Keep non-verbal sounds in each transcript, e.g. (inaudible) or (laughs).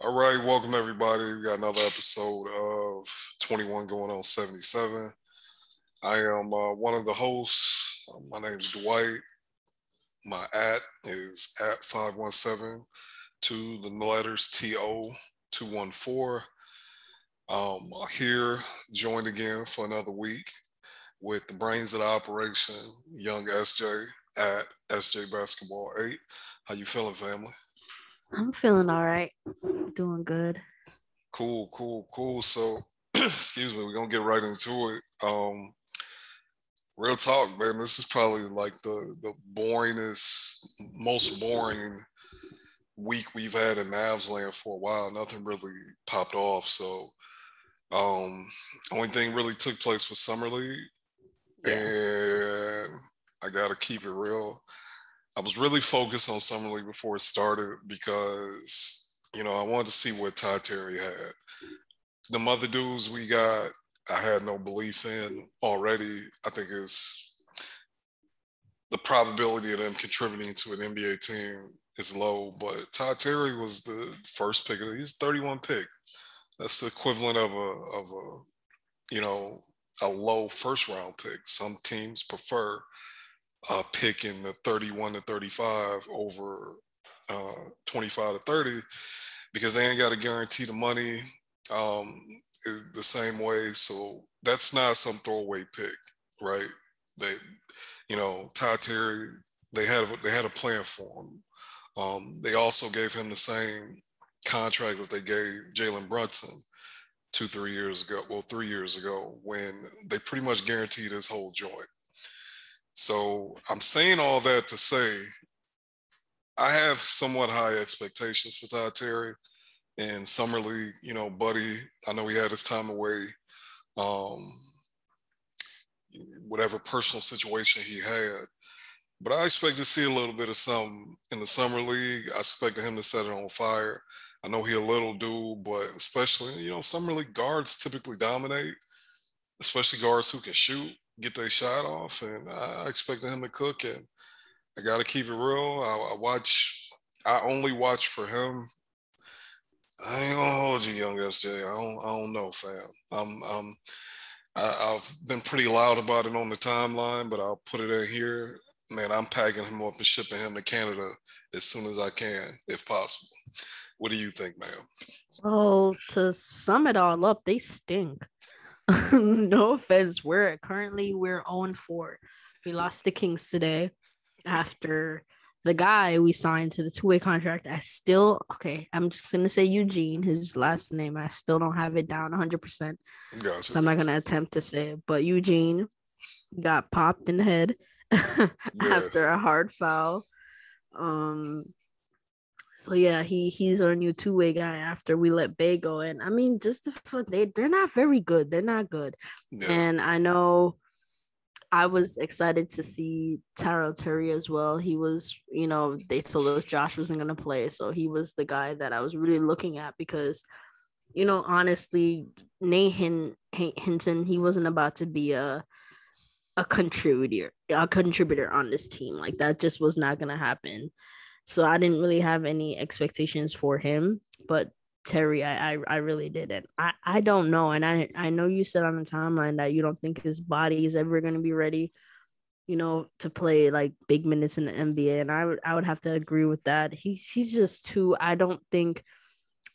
All right, welcome everybody. We got another episode of 21 going on 77. I am uh, one of the hosts. Uh, my name is Dwight. My at is at 517 to the letters TO 214. Um, here, joined again for another week with the brains of the operation, young SJ at SJ Basketball 8. How you feeling, family? I'm feeling all right. Doing good. Cool, cool, cool. So, (clears throat) excuse me, we're gonna get right into it. Um, real talk, man. This is probably like the the boringest, most boring week we've had in Mavs land for a while. Nothing really popped off. So, um, only thing really took place was summer league, yeah. and I gotta keep it real. I was really focused on summer league before it started because you know I wanted to see what Ty Terry had. The mother dudes we got, I had no belief in already. I think it's the probability of them contributing to an NBA team is low, but Ty Terry was the first pick. He's 31 pick. That's the equivalent of a of a you know a low first round pick. Some teams prefer pick in the 31 to 35 over uh, 25 to 30 because they ain't got to guarantee the money um, the same way. So that's not some throwaway pick, right? They, you know, Ty Terry, they had they had a plan for him. Um, they also gave him the same contract that they gave Jalen Brunson two, three years ago. Well, three years ago, when they pretty much guaranteed his whole joint. So I'm saying all that to say I have somewhat high expectations for Todd Terry and Summer League. You know, Buddy, I know he had his time away. Um, whatever personal situation he had. But I expect to see a little bit of some in the summer league. I expected him to set it on fire. I know he a little dude, but especially, you know, summer league guards typically dominate, especially guards who can shoot get their shot off, and I expected him to cook. And I got to keep it real. I, I, watch. I only watch for him. I ain't gonna hold you, young SJ. I don't. I don't know, fam. I'm. I'm I, I've been pretty loud about it on the timeline, but I'll put it in here. Man, I'm packing him up and shipping him to Canada as soon as I can, if possible. What do you think, ma'am? Well, to sum it all up, they stink. (laughs) no offense. We're currently we're on 4. We lost the Kings today after the guy we signed to the two-way contract. I still okay, I'm just gonna say Eugene, his last name. I still don't have it down 100 percent gotcha. So I'm not gonna attempt to say it, but Eugene got popped in the head (laughs) yeah. after a hard foul. Um so yeah, he he's our new two way guy after we let Bey go. And I mean, just the, they they're not very good. They're not good. And I know I was excited to see Tyrell Terry as well. He was, you know, they told us Josh wasn't gonna play, so he was the guy that I was really looking at because, you know, honestly, Nate Hinton, he wasn't about to be a a contributor, a contributor on this team. Like that just was not gonna happen. So I didn't really have any expectations for him, but Terry, I, I, I really didn't. I, I don't know. And I, I know you said on the timeline that you don't think his body is ever going to be ready, you know, to play like big minutes in the NBA. And I would, I would have to agree with that. He's, he's just too, I don't think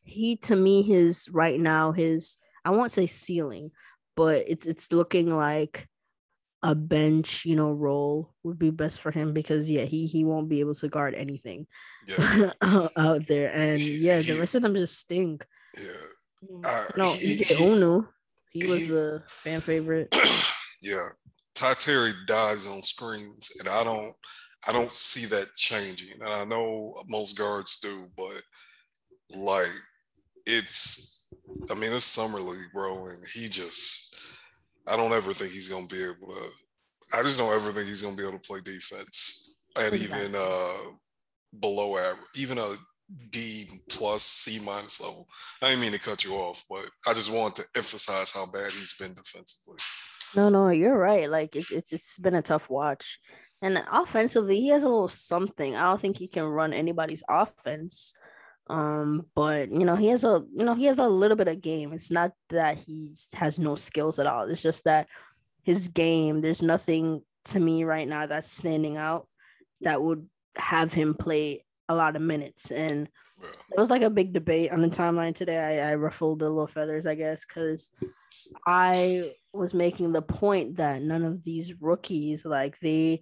he, to me, his right now, his, I won't say ceiling, but it's, it's looking like a bench, you know, role would be best for him because yeah, he he won't be able to guard anything yeah. (laughs) out there, and yeah, the rest of them just stink. Yeah. Uh, no, Ike he was a fan favorite. (clears throat) yeah, Ty Terry dies on screens, and I don't, I don't see that changing. And I know most guards do, but like, it's, I mean, it's summer league, bro, and he just I don't ever think he's gonna be able to. I just don't ever think he's gonna be able to play defense at even uh, below average, even a D plus C minus level. I didn't mean to cut you off, but I just want to emphasize how bad he's been defensively. No, no, you're right. Like it, it's it's been a tough watch, and offensively, he has a little something. I don't think he can run anybody's offense, Um, but you know, he has a you know, he has a little bit of game. It's not that he has no skills at all. It's just that his game, there's nothing to me right now that's standing out that would have him play a lot of minutes. And it was like a big debate on the timeline today. I, I ruffled a little feathers, I guess, because I was making the point that none of these rookies, like they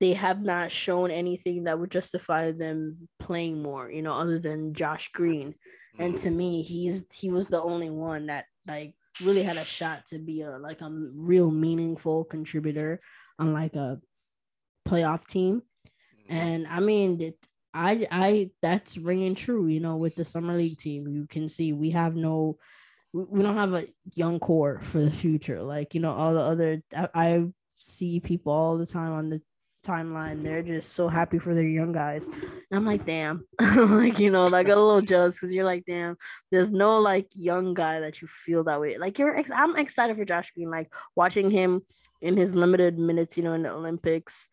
they have not shown anything that would justify them playing more, you know, other than Josh Green. And to mm-hmm. me, he's he was the only one that like really had a shot to be a like a real meaningful contributor on like a playoff team. Mm-hmm. And I mean, it, I I that's ringing true, you know, with the summer league team. You can see we have no we don't have a young core for the future. Like, you know, all the other I, I see people all the time on the timeline. They're just so happy for their young guys. And I'm like, damn. (laughs) like, you know, got a little jealous because you're like, damn, there's no like young guy that you feel that way. Like you're ex- I'm excited for Josh Green, like watching him in his limited minutes, you know, in the Olympics.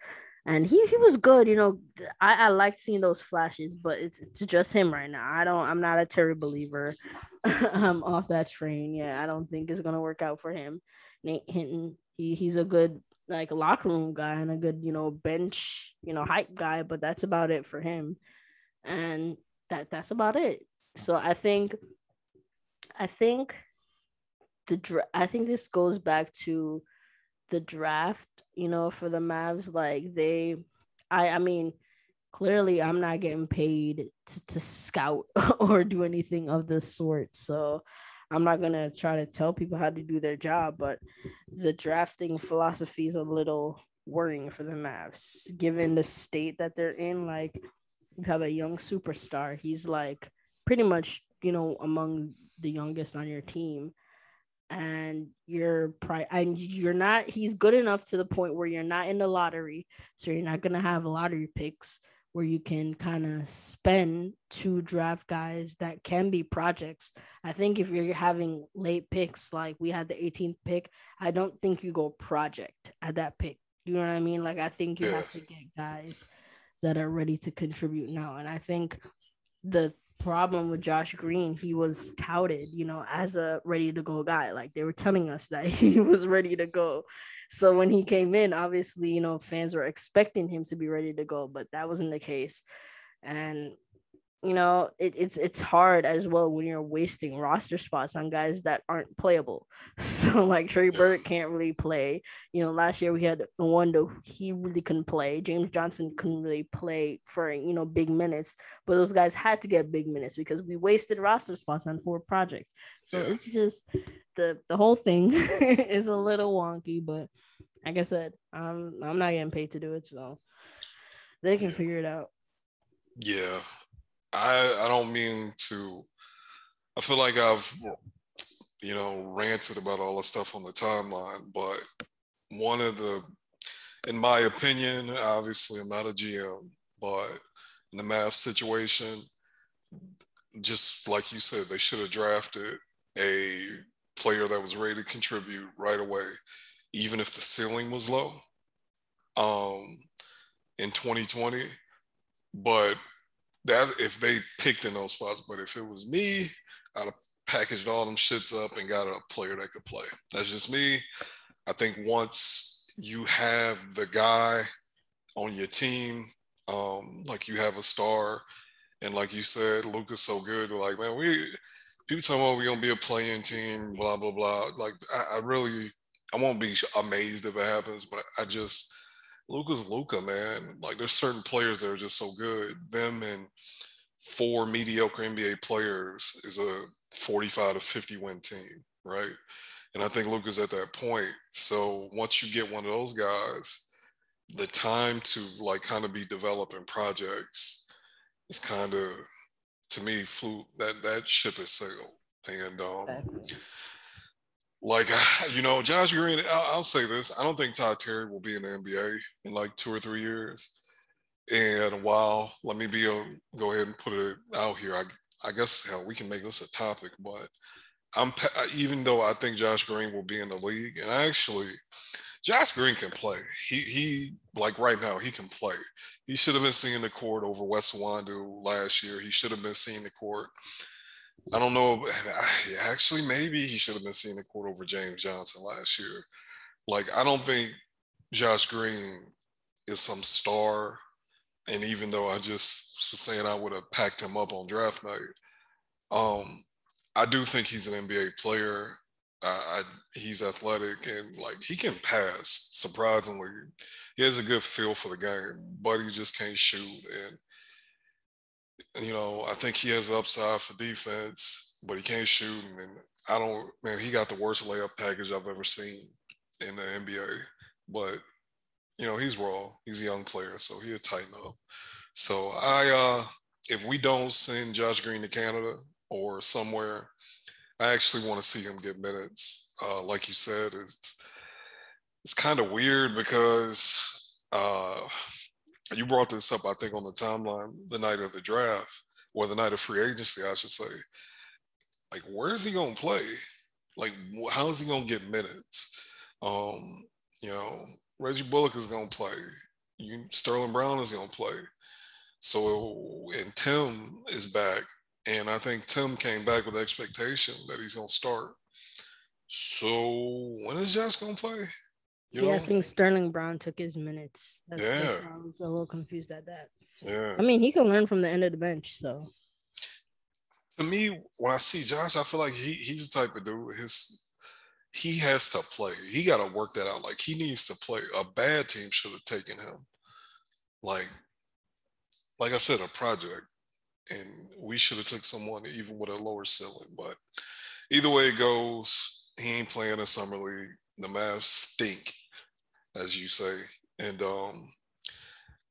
And he, he was good, you know. I, I like seeing those flashes, but it's, it's just him right now. I don't I'm not a Terry believer. I'm (laughs) um, off that train. Yeah, I don't think it's gonna work out for him. Nate Hinton, he, he's a good like locker room guy and a good, you know, bench, you know, hype guy, but that's about it for him. And that that's about it. So I think I think the dra- I think this goes back to the draft, you know, for the Mavs like they I I mean clearly I'm not getting paid to, to scout (laughs) or do anything of the sort. So I'm not gonna try to tell people how to do their job, but the drafting philosophy is a little worrying for the Mavs, given the state that they're in. Like you have a young superstar, he's like pretty much you know among the youngest on your team, and you're pri- and you're not. He's good enough to the point where you're not in the lottery, so you're not gonna have lottery picks where you can kind of spend two draft guys that can be projects. I think if you're having late picks, like we had the 18th pick, I don't think you go project at that pick. You know what I mean? Like I think you have to get guys that are ready to contribute now. And I think the problem with Josh Green, he was touted, you know, as a ready to go guy. Like they were telling us that (laughs) he was ready to go. So when he came in, obviously, you know, fans were expecting him to be ready to go, but that wasn't the case. And you know, it, it's it's hard as well when you're wasting roster spots on guys that aren't playable. (laughs) So like Trey Burke can't really play. You know, last year we had Iwundu, he really couldn't play. James Johnson couldn't really play for you know big minutes, but those guys had to get big minutes because we wasted roster spots on four projects. So yeah. it's just the the whole thing (laughs) is a little wonky, but like I said, I'm I'm not getting paid to do it, so they can figure it out. Yeah, I I don't mean to. I feel like I've you know ranted about all the stuff on the timeline, but one of the, in my opinion, obviously I'm not a GM, but in the math situation, just like you said, they should have drafted a player that was ready to contribute right away, even if the ceiling was low um, in 2020. But that if they picked in those spots, but if it was me, I'd have packaged all them shits up and got a player that could play. That's just me. I think once you have the guy on your team, um, like you have a star, and like you said, Luka's so good. Like, man, we people talking about we're gonna be a playing team, blah blah blah. Like I, I, really, I won't be amazed if it happens, but I just Luka's Luka, man. Like there's certain players that are just so good. Them and four mediocre NBA players is a 45 to 50 win team, right? And I think Luka's at that point. So once you get one of those guys, the time to like kind of be developing projects is kind of to me flew that that ship has sailed and um exactly. like (laughs) you know josh green I'll, I'll, say this i don't think todd terry will be in the nba in like two or three years and while let me be a go ahead and put it out here i i guess hell we can make this a topic but i'm even though i think josh green will be in the league and actually Josh Green can play. He he like right now he can play. He should have been seeing the court over Wes Iwundu last year. He should have been seeing the court. I don't know. Actually, maybe he should have been seeing the court over James Johnson last year. Like I don't think Josh Green is some star. And even though I just was saying I would have packed him up on draft night, um, I do think he's an NBA player. I, he's athletic and like he can pass. Surprisingly, he has a good feel for the game, but he just can't shoot. And, and you know, I think he has upside for defense, but he can't shoot. And I don't, man, he got the worst layup package I've ever seen in the NBA. But you know, he's raw. He's a young player, so he'll tighten up. So I, uh, if we don't send Josh Green to Canada or somewhere I actually want to see him get minutes. Uh, like you said, it's it's kind of weird because uh, you brought this up, I think, on the timeline the night of the draft or the night of free agency, I should say. Like, where is he going to play? Like, how is he going to get minutes? Um, you know, Reggie Bullock is going to play. You, Sterling Brown is going to play. So, and Tim is back. And I think Tim came back with expectation that he's going to start. So when is Josh going to play? You yeah, know? I think Sterling Brown took his minutes. That's, yeah. That's I was a little confused at that. Yeah. I mean, he can learn from the end of the bench. So to me, when I see Josh, I feel like he, he's the type of dude. His he has to play. He got to work that out. Like he needs to play. A bad team should have taken him. Like, like I said, a project and we should have took someone even with a lower ceiling. But either way it goes, he ain't playing in summer league. The Mavs stink, as you say, and um,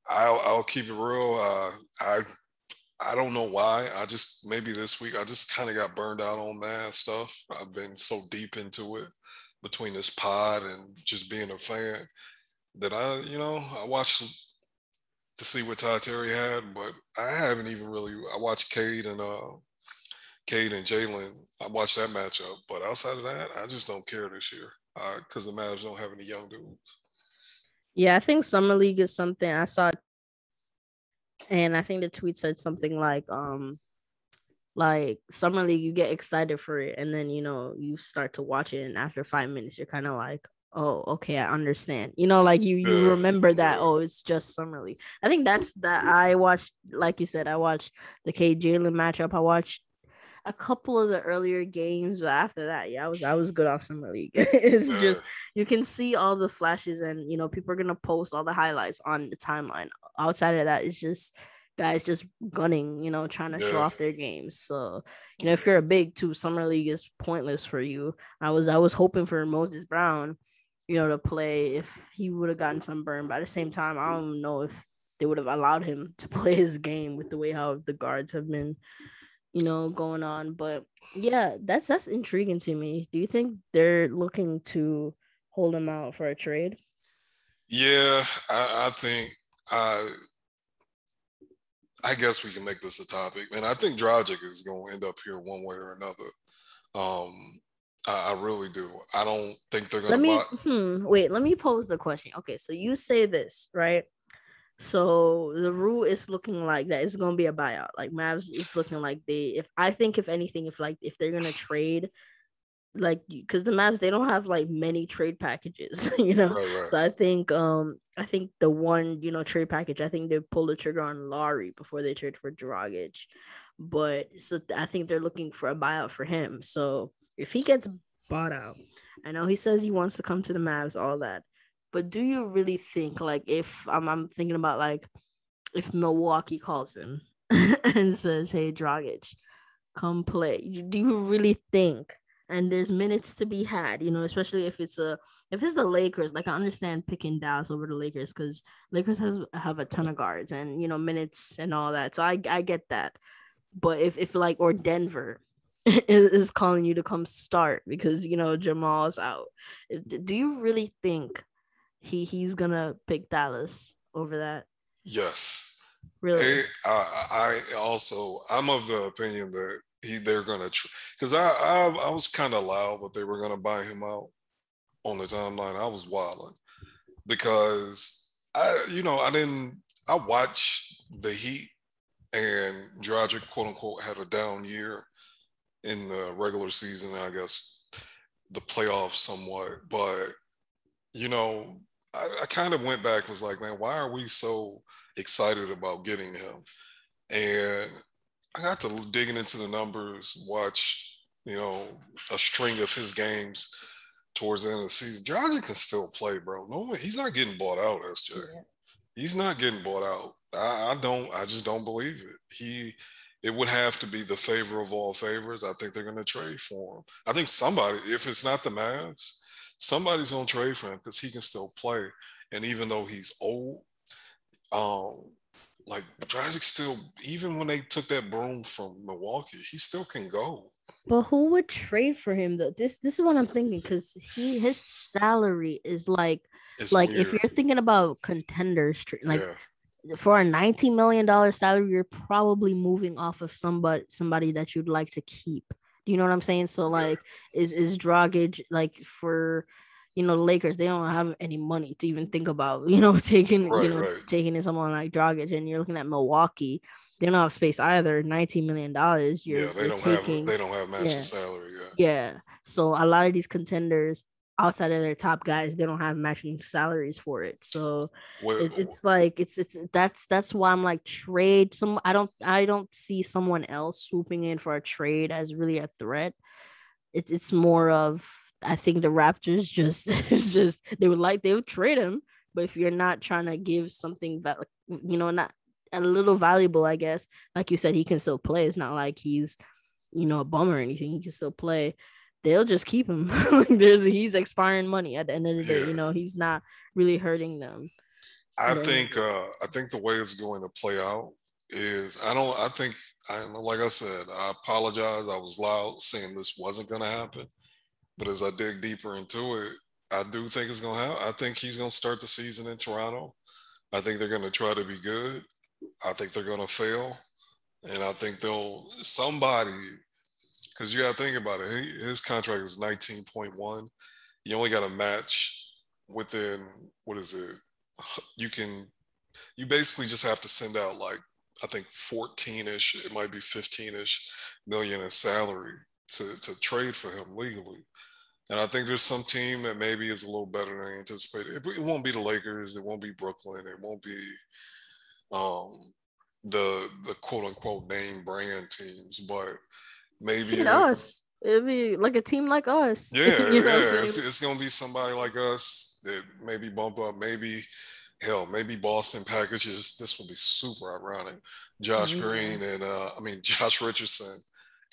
I'll I'll keep it real. Uh, I I don't know why. I just maybe this week I just kind of got burned out on Mavs stuff. I've been so deep into it between this pod and just being a fan that I, you know, I watched to see what Ty Terry had, but I haven't even really. I watched Cade and uh, Cade and Jalen. I watched that matchup, but outside of that, I just don't care this year because uh, the Mavs don't have any young dudes. Yeah, I think summer league is something I saw, and I think the tweet said something like, um, like summer league, you get excited for it, and then you know you start to watch it, and after five minutes, you're kind of like, oh okay i understand. You know like you you remember that oh it's just summer league. I think that's that i watched like you said i watched the k jalen matchup. I watched a couple of the earlier games but after that yeah i was i was good off summer league (laughs) it's just you can see all the flashes and you know people are gonna post all the highlights on the timeline outside of that it's just guys just gunning, you know, trying to yeah. show off their games. So, you know, if you're a big two, summer league is pointless for you. I was I was hoping for Moses Brown you know, to play if he would have gotten some burn. But at the same time, I don't know if they would have allowed him to (laughs) play his game with the way how the guards have been, you know, going on. But yeah, that's that's intriguing to me. Do you think they're looking to hold him out for a trade? Yeah, I, I think I I guess we can make this a topic. And I think Dragic is going to end up here one way or another. Um, I, I really do. I don't think they're gonna. Let me hmm, wait. Let me pose the question. Okay, so you say this right? So the rule is looking like that it's gonna be a buyout. Like Mavs is looking like they. If I think if anything, if like if they're gonna trade, like because the Mavs they don't have like many trade packages, (laughs) you know. Right, right. So I think um I think the one you know trade package I think they pulled the trigger on Lauri before they trade for Dragic, but so I think they're looking for a buyout for him. So if he gets bought out, I know he says he wants to come to the Mavs, all that. But do you really think like if I'm, I'm thinking about like if Milwaukee calls him (laughs) and says, "Hey, Dragic, come play," do you really think? And there's minutes to be had, you know, especially if it's a if it's the Lakers. Like I understand picking Dallas over the Lakers because Lakers has have a ton of guards and you know minutes and all that. So I I get that. But if if like or Denver, (laughs) is calling you to come start because you know Jamal's out. Do you really think he he's gonna pick Dallas over that? Yes. Really? I, I also I'm of the opinion that he they're gonna because I, I I was kind of loud that they were gonna buy him out on the timeline. I was wilding. because I, you know, I didn't. I watched the Heat, and Dragic, quote unquote, had a down year in the regular season. I guess the playoffs somewhat, but you know, I, I kind of went back and was like, man, why are we so excited about getting him? And I got to digging into the numbers, watch, you know, a string of his games towards the end of the season. Dragic can still play, bro. No, he's not getting bought out, SJ. Yeah. He's not getting bought out. I, I don't. I just don't believe it. He. It would have to be the favor of all favors. I think they're going to trade for him. I think somebody, if it's not the Mavs, somebody's going to trade for him because he can still play. And even though he's old, um, like Dragic still, even when they took that broom from Milwaukee, he still can go. But who would trade for him though? This this is what I'm thinking because he his salary is like it's like weird. if you're thinking about contenders, like yeah. for a 19 million dollar salary, you're probably moving off of somebody somebody that you'd like to keep. Do you know what I'm saying? So like, is is Dragic like for you know, the Lakers, they don't have any money to even think about, (laughs) you know, taking, right, you know, right. taking in someone like Dragic and you're looking at Milwaukee, they don't have space either. $19 million. Yeah, they don't taking, have, they don't have matching yeah, salary. Yeah. Yeah. So a lot of these contenders outside of their top guys, they don't have matching salaries for it. So well, it, it's like, it's, it's, that's, that's why I'm like trade some, I don't, I don't see someone else swooping in for a trade as really a threat. It, it's more of, I think the Raptors just (laughs) it's just they would like they would trade him, but if you're not trying to give something that you know not a little valuable, I guess, like you said, he can still play. It's not like he's you know a bum or anything. He can still play. They'll just keep him. (laughs) There's he's expiring money at the end of the day. You know he's not really hurting them. I think uh, I think the way it's going to play out is I don't I think I like I said I apologize I was loud saying this wasn't going to happen but as I dig deeper into it, I do think it's going to happen. I think he's going to start the season in Toronto. I think they're going to try to be good. I think they're going to fail. And I think they'll, somebody, because you got to think about it, his contract is 19.1. You only got to match within, what is it? You can, you basically just have to send out like, I think 14 ish, it might be 15 ish million in salary to, to trade for him legally. And I think there's some team that maybe is a little better than I anticipated. It, it won't be the Lakers. It won't be Brooklyn. It won't be um, the the quote unquote name brand teams, but maybe it, us. It'd be like a team like us. (laughs) Yeah, yeah. It's, it's, gonna be somebody like us that maybe bump up. Maybe hell, maybe Boston packages. This would be super ironic. Josh mm-hmm. Green and uh, I mean (laughs) Josh Richardson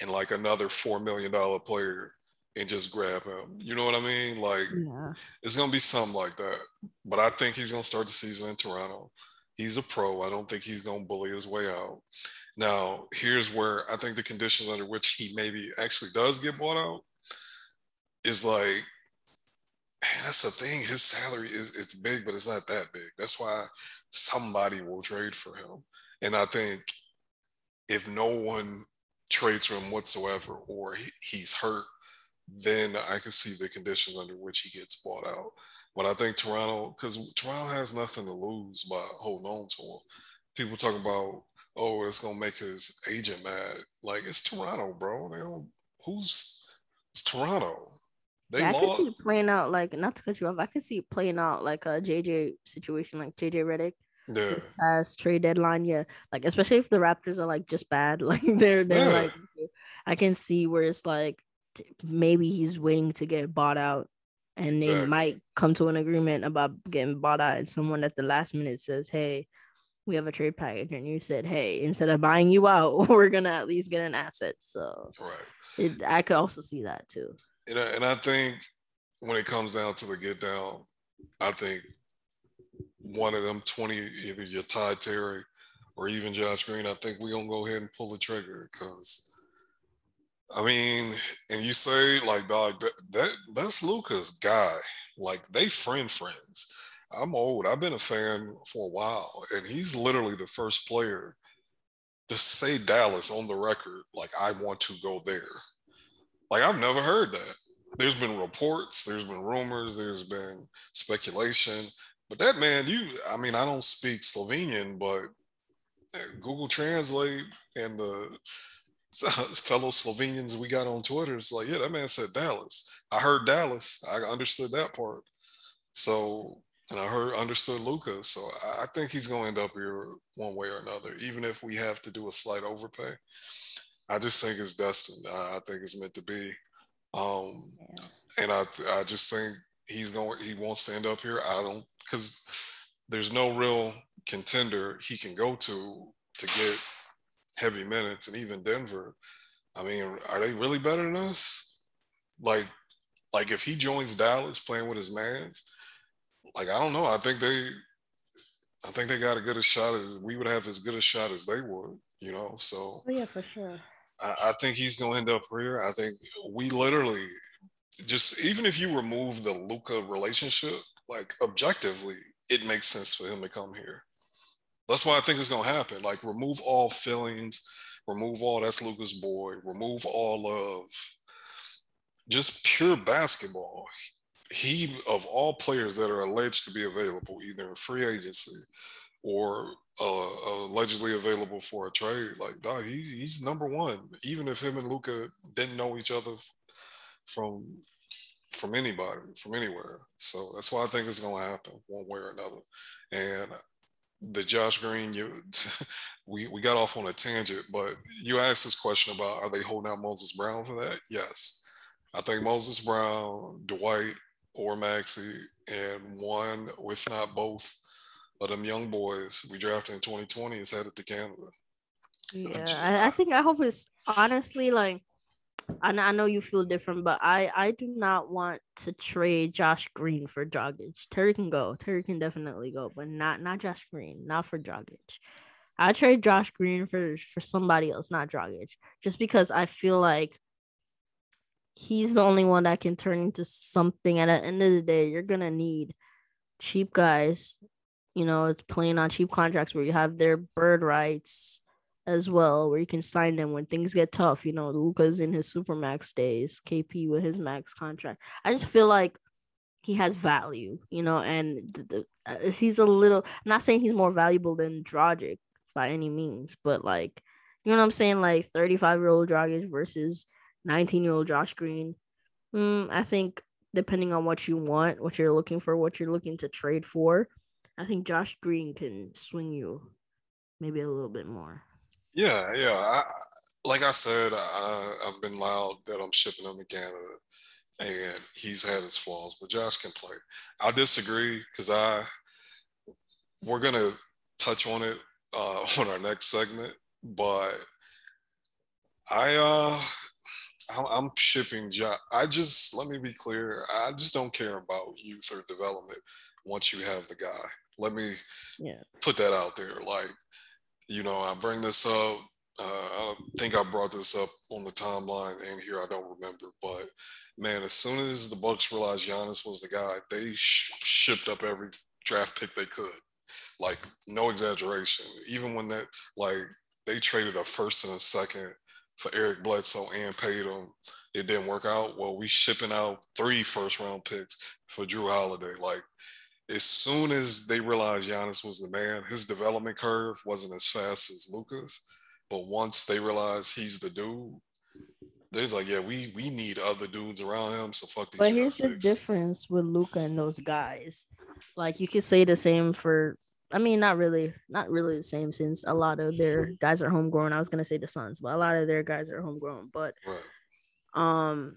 and like another four million dollar player and just grab him. You know what I mean? Like yeah. it's gonna be something like that. But I think he's gonna start the season in Toronto. He's a pro. I don't think he's gonna bully his way out. Now, here's where I think the conditions under which he maybe actually does get bought out is like that's the thing. His salary is it's big, but it's not that big. That's why somebody will trade for him. And I think if no one trades for him whatsoever, or he, he's hurt then I can see the conditions under which he gets bought out. But I think Toronto, because Toronto has nothing to lose by holding on to him. People talk about, oh, it's gonna make his agent mad. Like it's Toronto, bro. They don't. Who's it's Toronto? They yeah, I can see it playing out like not to cut you off. I can see it playing out like a JJ situation, like JJ Redick. Yeah. Past trade deadline, yeah. Like especially if the Raptors are like just bad, (laughs) like they're they're yeah. like I can see where it's like maybe he's waiting to get bought out and exactly. they might come to an agreement about getting bought out and someone at the last minute says hey we have a trade package and you said hey instead of buying you out (laughs) we're gonna at least get an asset so right. it, i could also see that too and I, and I think when it comes down to the get down i think one of them 20 either your Ty Terry or even Josh Green I think we're gonna go ahead and pull the trigger because I mean, and you say like, dog, that, that that's Luka's guy. Like they friend friends. I'm old. I've been a fan for a while, and he's literally the first player to say Dallas on the record, like I want to go there. Like I've never heard that. There's been reports, there's been rumors, there's been speculation, But that man, you, I mean, I don't speak Slovenian, but eh, Google Translate and the (laughs) fellow Slovenians we got on Twitter, it's like, yeah, that man said Dallas. I heard Dallas. I understood that part. So, and I heard understood Luka. So I think he's going to end up here one way or another, even if we have to do a slight overpay. I just think it's destined. I, think it's meant to be. Um, and I, I just think he's going. He wants to end up here. I don't because there's no real contender he can go to to get heavy minutes, and even Denver. I mean, are they really better than us? Like, like if he joins Dallas playing with his mans, like I don't know. I think they, I think they got a good a shot as we would have as good a shot as they would. You know, so oh, yeah, for sure. I, I think he's going to end up here. I think we literally just even if you remove the Luka relationship, like objectively, it makes sense for him to come here. That's why I think it's gonna happen. Like remove all feelings, remove all that's Luka's boy, remove all of just pure basketball. He of all players that are alleged to be available, either in free agency or uh, allegedly available for a trade, like dog, he, he's number one. Even if him and Luka didn't know each other from from anybody, from anywhere. So that's why I think it's going to happen one way or another. And the Josh Green, you, (laughs) we, we got off on a tangent, but you asked this question about are they holding out Moses Brown for that? Yes. I think Moses Brown, Dwight, or Maxi and one, if not both, of them young boys we drafted in 2020 is headed to Canada. Yeah, I, I think I hope it's honestly like I, I know you feel different, but I I do not want to trade Josh Green for Dragic. Terry can go. Terry can definitely go, but not not Josh Green, not for Dragic. I trade Josh Green for for somebody else, not Dragic, just because I feel like he's the only one that can turn into something. At the end of the day, you're gonna need cheap guys. You know, it's playing on cheap contracts where you have their bird rights as well, where you can sign them when things get tough. You know, Luka's in his super max days, KP with his max contract. I just feel like he has value, you know, and the, the, uh, he's a little. I'm not saying he's more valuable than Dragic by any means, but like, you know what I'm saying? Like 35 year old Dragic versus 19 year old Josh Green. Mm, I think depending on what you want, what you're looking for, what you're looking to trade for, I think Josh Green can swing you maybe a little bit more. Yeah, yeah. I, like I said, I, I've been loud that I'm shipping him to Canada, and he's had his flaws, but Josh can play. I disagree because I we're gonna touch on it uh, (laughs) on our next segment, but I uh I'm shipping Josh. I just let me be clear. I just don't care about youth or development once you have the guy. Let me yeah. put that out there. Like you know, I bring this up. Uh, I think I brought this up on the timeline and here I don't remember, but man, as soon as the Bucks realized Giannis was the guy, they sh- shipped up every draft pick they could. Like no exaggeration. Even when that like they traded a first and a second for Eric Bledsoe and paid him, it didn't work out. Well, we shipping out three first round picks for Jrue Holiday. Like as soon as they realized Giannis was the man, his development curve wasn't as fast as Luka's. But once they realized he's the dude, there's like, yeah, we we need other dudes around him. So fuck these. But here's the difference with Luka and those guys. Like you could say the same for I mean, not really, not really the same since a lot of their guys are homegrown. I was gonna say the Suns, but a lot of their guys are homegrown. But right. um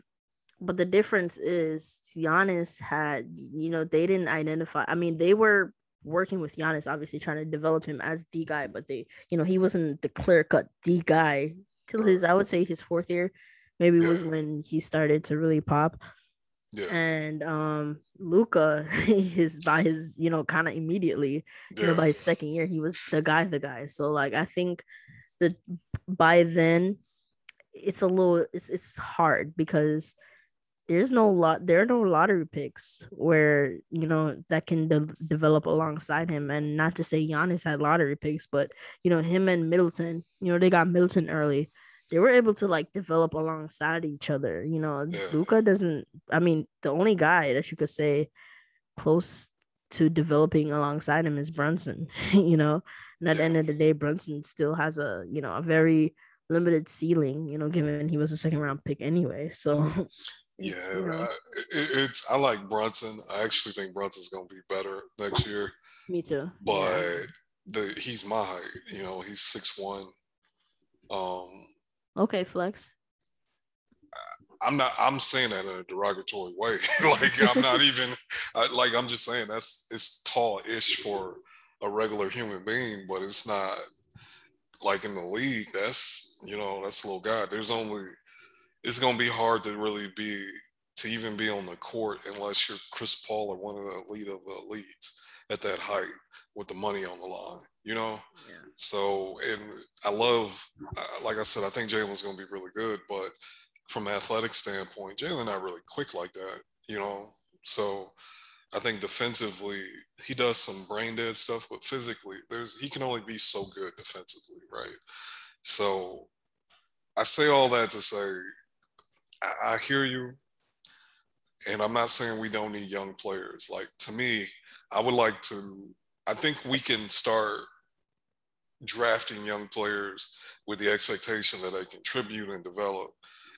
but the difference is Giannis had, you know, they didn't identify. I mean, they were working with Giannis, obviously trying to develop him as the guy, but they, you know, he wasn't the clear cut the guy till his, I would say his fourth year, maybe was when he started to really pop. Yeah. And um Luka (laughs) his by his, you know, kind of immediately, yeah. you know, by his second year, he was the guy, the guy. So like I think that by then it's a little it's it's hard because there's no lot there are no lottery picks where you know that can de- develop alongside him and not to say Giannis had lottery picks but you know him and Middleton you know they got Middleton early they were able to like develop alongside each other you know yeah. Luka doesn't I mean the only guy that you could say close to developing alongside him is Brunson. (laughs) you know, and at the end of the day, Brunson still has a you know a very limited ceiling. You know, given he was a second round pick anyway. So. (laughs) Yeah, you know. it, it's I like Brunson. I actually think Brunson's going to be better next year. Me too. But yeah. the he's my height. You know, he's six one. Um. Okay, flex. I'm not. I'm saying that in a derogatory way. (laughs) like I'm not even. I, like I'm just saying that's it's tall-ish for a regular human being, but it's not like in the league. That's you know that's a little guy. There's only. It's gonna be hard to really be to even be on the court unless you're Chris Paul or one of the elite of the elites at that height with the money on the line. You know. Yeah. So and I love, uh, like I said, I think Jalen's gonna be really good, but from an athletic standpoint, Jalen not really quick like that, you know. So I think defensively he does some brain dead stuff, but physically there's he can only be so good defensively, right? So I say all that to say I, I hear you. And I'm not saying we don't need young players. Like to me, I would like to I think we can start drafting young players with the expectation that they contribute and develop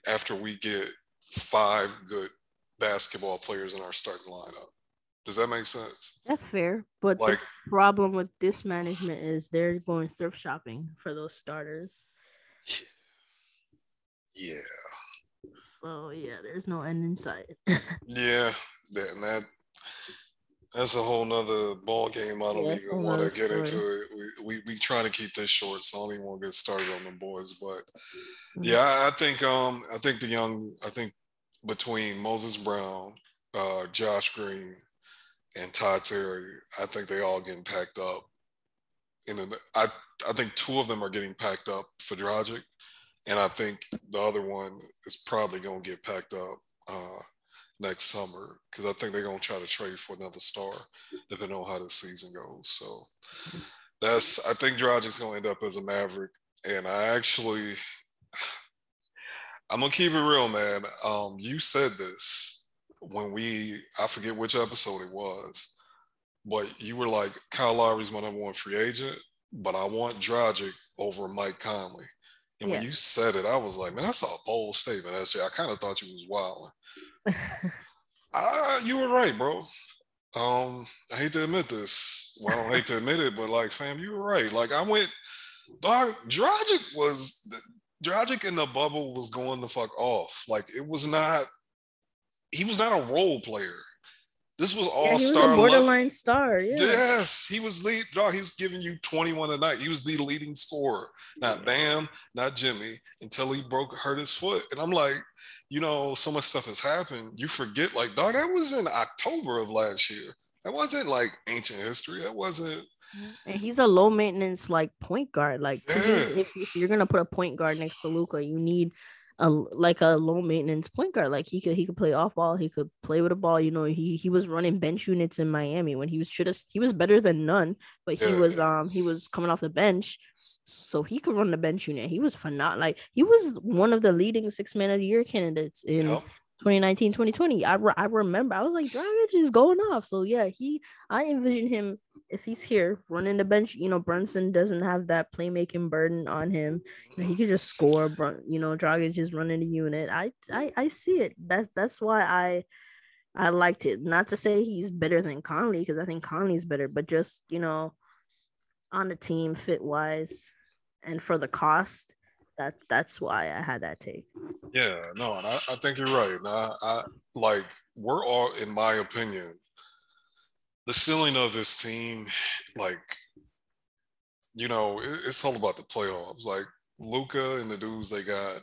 after we get five good basketball players in our starting lineup. Does that make sense? That's fair. But like, the problem with this management is they're going thrift shopping for those starters. Yeah. So yeah, there's no end in sight. (laughs) yeah, that, and that that's a whole nother ball game. I don't yeah, even want to get story. into it. We, we we trying to keep this short, so I don't even want to get started on the boys. But mm-hmm. yeah, I, I, think um I think the young I think between Moses Brown, uh, Josh Green, and Todd Terry, I think they all getting packed up. In an, I I think two of them are getting packed up for Dragic, and I think the other one is probably going to get packed up. Uh, next summer because I think they're gonna try to trade for another star, depending on how the season goes. So that's I think Dragic's gonna end up as a Maverick, and I actually I'm gonna keep it real, man. Um, you said this when we I forget which episode it was, but you were like Kyle Lowry's my number one free agent, but I want Dragic over Mike Conley. And when you said it, I was like, man, that's a bold statement. Actually, I kind of thought you was wild. (laughs) uh, you were right, bro. Um, I hate to admit this. Well, I don't hate to (laughs) admit it, but like, fam, you were right. Like, I went, dog. Dragic was Dragic in the bubble was going the fuck off. Like, it was not. He was not a role player. This was all yeah, star. borderline level. star. Yeah. Yes, he was lead. Dog, he was giving you 21 a night. He was the leading scorer. Not Bam, not Jimmy, until he broke hurt his foot. And I'm like, you know, so much stuff has happened. You forget, like, dog, that was in October of last year. That wasn't like ancient history. That wasn't. And he's a low maintenance like point guard. Like yeah. if, if, you're gonna put a point guard next to Luka, you need a like a low maintenance point guard. Like he could he could play off ball. He could play with a ball. You know, he he was running bench units in Miami when he was should have he was better than none, but he yeah. was um he was coming off the bench so he could run the bench unit. He was phenomenal. Like he was one of the leading six man of the year candidates in yep. 2019, 2020. I, re- I remember I was like, Dragic is going off. So yeah, he I envision him if he's here running the bench. You know, Brunson doesn't have that playmaking burden on him. He could just score. You know, Dragic is running the unit. I I I see it. That that's why I. I liked it. Not to say he's better than Conley because I think Conley's better, but just you know, on the team fit wise, and for the cost, that that's why I had that take. Yeah, no, and I, I think you're right. I, I like we're all, in my opinion, the ceiling of this team, like, you know, it, it's all about the playoffs. Like Luka and the dudes they got,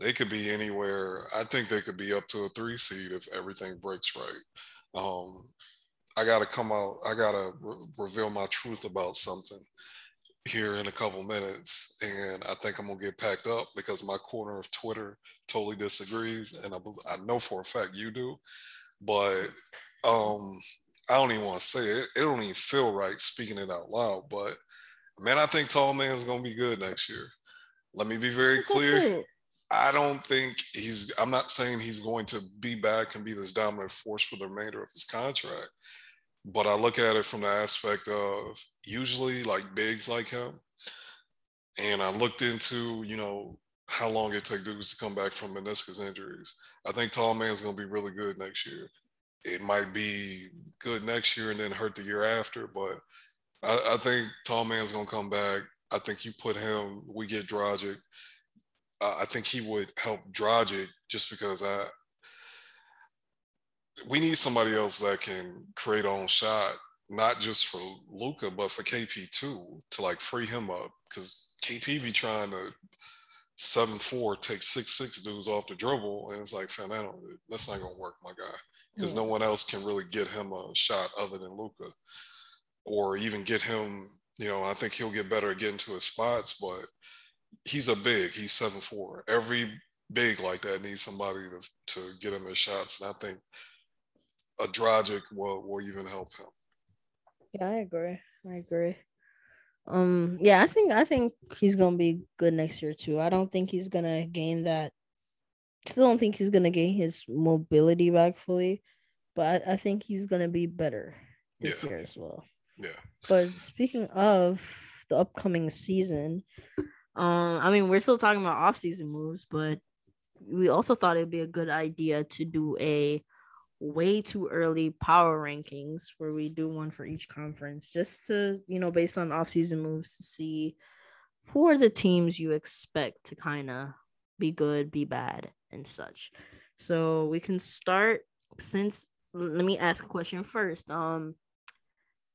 they could be anywhere. I think they could be up to a three seed if everything breaks right. Um, I got to come out. I got to re- reveal my truth about something here in a couple minutes, and I think I'm gonna get packed up because my corner of Twitter totally disagrees, and I, I know for a fact you do, but um, I don't even want to say it. It don't even feel right speaking it out loud, but man, I think Tall Man is gonna be good next year. Let me be very clear. I don't think he's. I'm not saying he's going to be back and be this dominant force for the remainder of his contract, but I look at it from the aspect of usually like bigs like him. And I looked into, you know, how long it takes dudes to come back from meniscus injuries. I think tall man's gonna be really good next year. It might be good next year and then hurt the year after, but I, I think tall man's gonna come back. I think you put him, we get Dragic. Uh, I think he would help Dragic just because I we need somebody else that can create own shot, not just for Luka, but for KP too, to like free him up. Cause KP be trying to seven four take six six dudes off the dribble, and it's like, fam, that that's not gonna work, my guy, because no one else can really get him a shot other than Luka, or even get him. You know, I think he'll get better at getting to his spots, but he's a big. He's seven four. Every big like that needs somebody to, to get him his shots, and I think a Dragic will will even help him. Yeah, I agree. I agree. Um, yeah, I think I think he's gonna be good next year too. I don't think he's gonna gain that. Still don't think he's gonna gain his mobility back fully, but I, I think he's gonna be better this yeah. year as well. Yeah. But speaking of the upcoming season, um, I mean we're still talking about off-season moves, but we also thought it'd be a good idea to do a way too early power rankings where we do one for each conference just to, you know, based on off-season moves to see who are the teams you expect to kind of be good, be bad, and such. So we can start since let me ask a question first. Um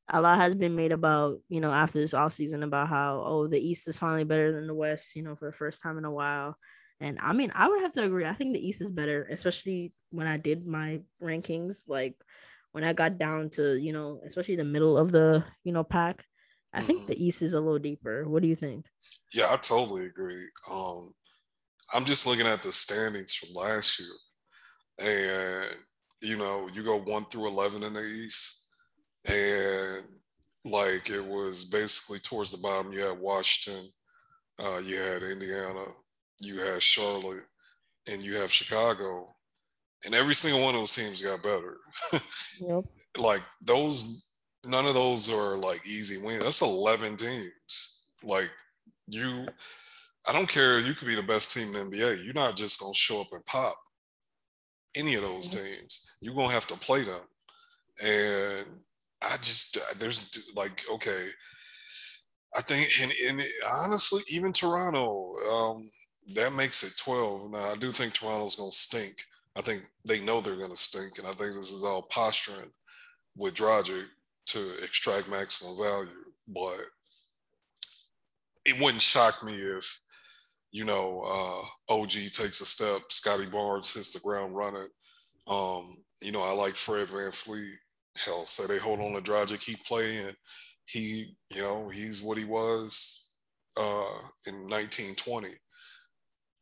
a lot has been made about, you know, after this offseason about how, oh, the East is finally better than the West, you know, for the first time in a while. And I mean, I would have to agree. I think the East is better, especially when I did my rankings. Like when I got down to, you know, especially the middle of the, you know, pack. I think mm-hmm. the East is a little deeper. What do you think? Yeah, I totally agree. Um, I'm just looking at the standings from last year, and you know, you go one through eleven in the East, and like it was basically towards the bottom. You had Washington, uh, you had Indiana, you have Charlotte, and you have Chicago, and every single one of those teams got better. (laughs) yep. Like those, none of those are like easy wins. That's eleven teams. Like you, I don't care. You could be the best team in the NBA. You're not just gonna show up and pop any of those teams. You're gonna have to play them, and I just there's like okay. I think, and, and honestly, even Toronto, um, that makes it 12. Now, I do think Toronto's going to stink. I think they know they're going to stink. And I think this is all posturing with Dragic to extract maximum value. But it wouldn't shock me if, you know, uh, OG takes a step, Scottie Barnes hits the ground running. Um, you know, I like Fred VanVleet. Hell, say they hold on to Dragic, he playing. he, you know, he's what he was uh, in 1920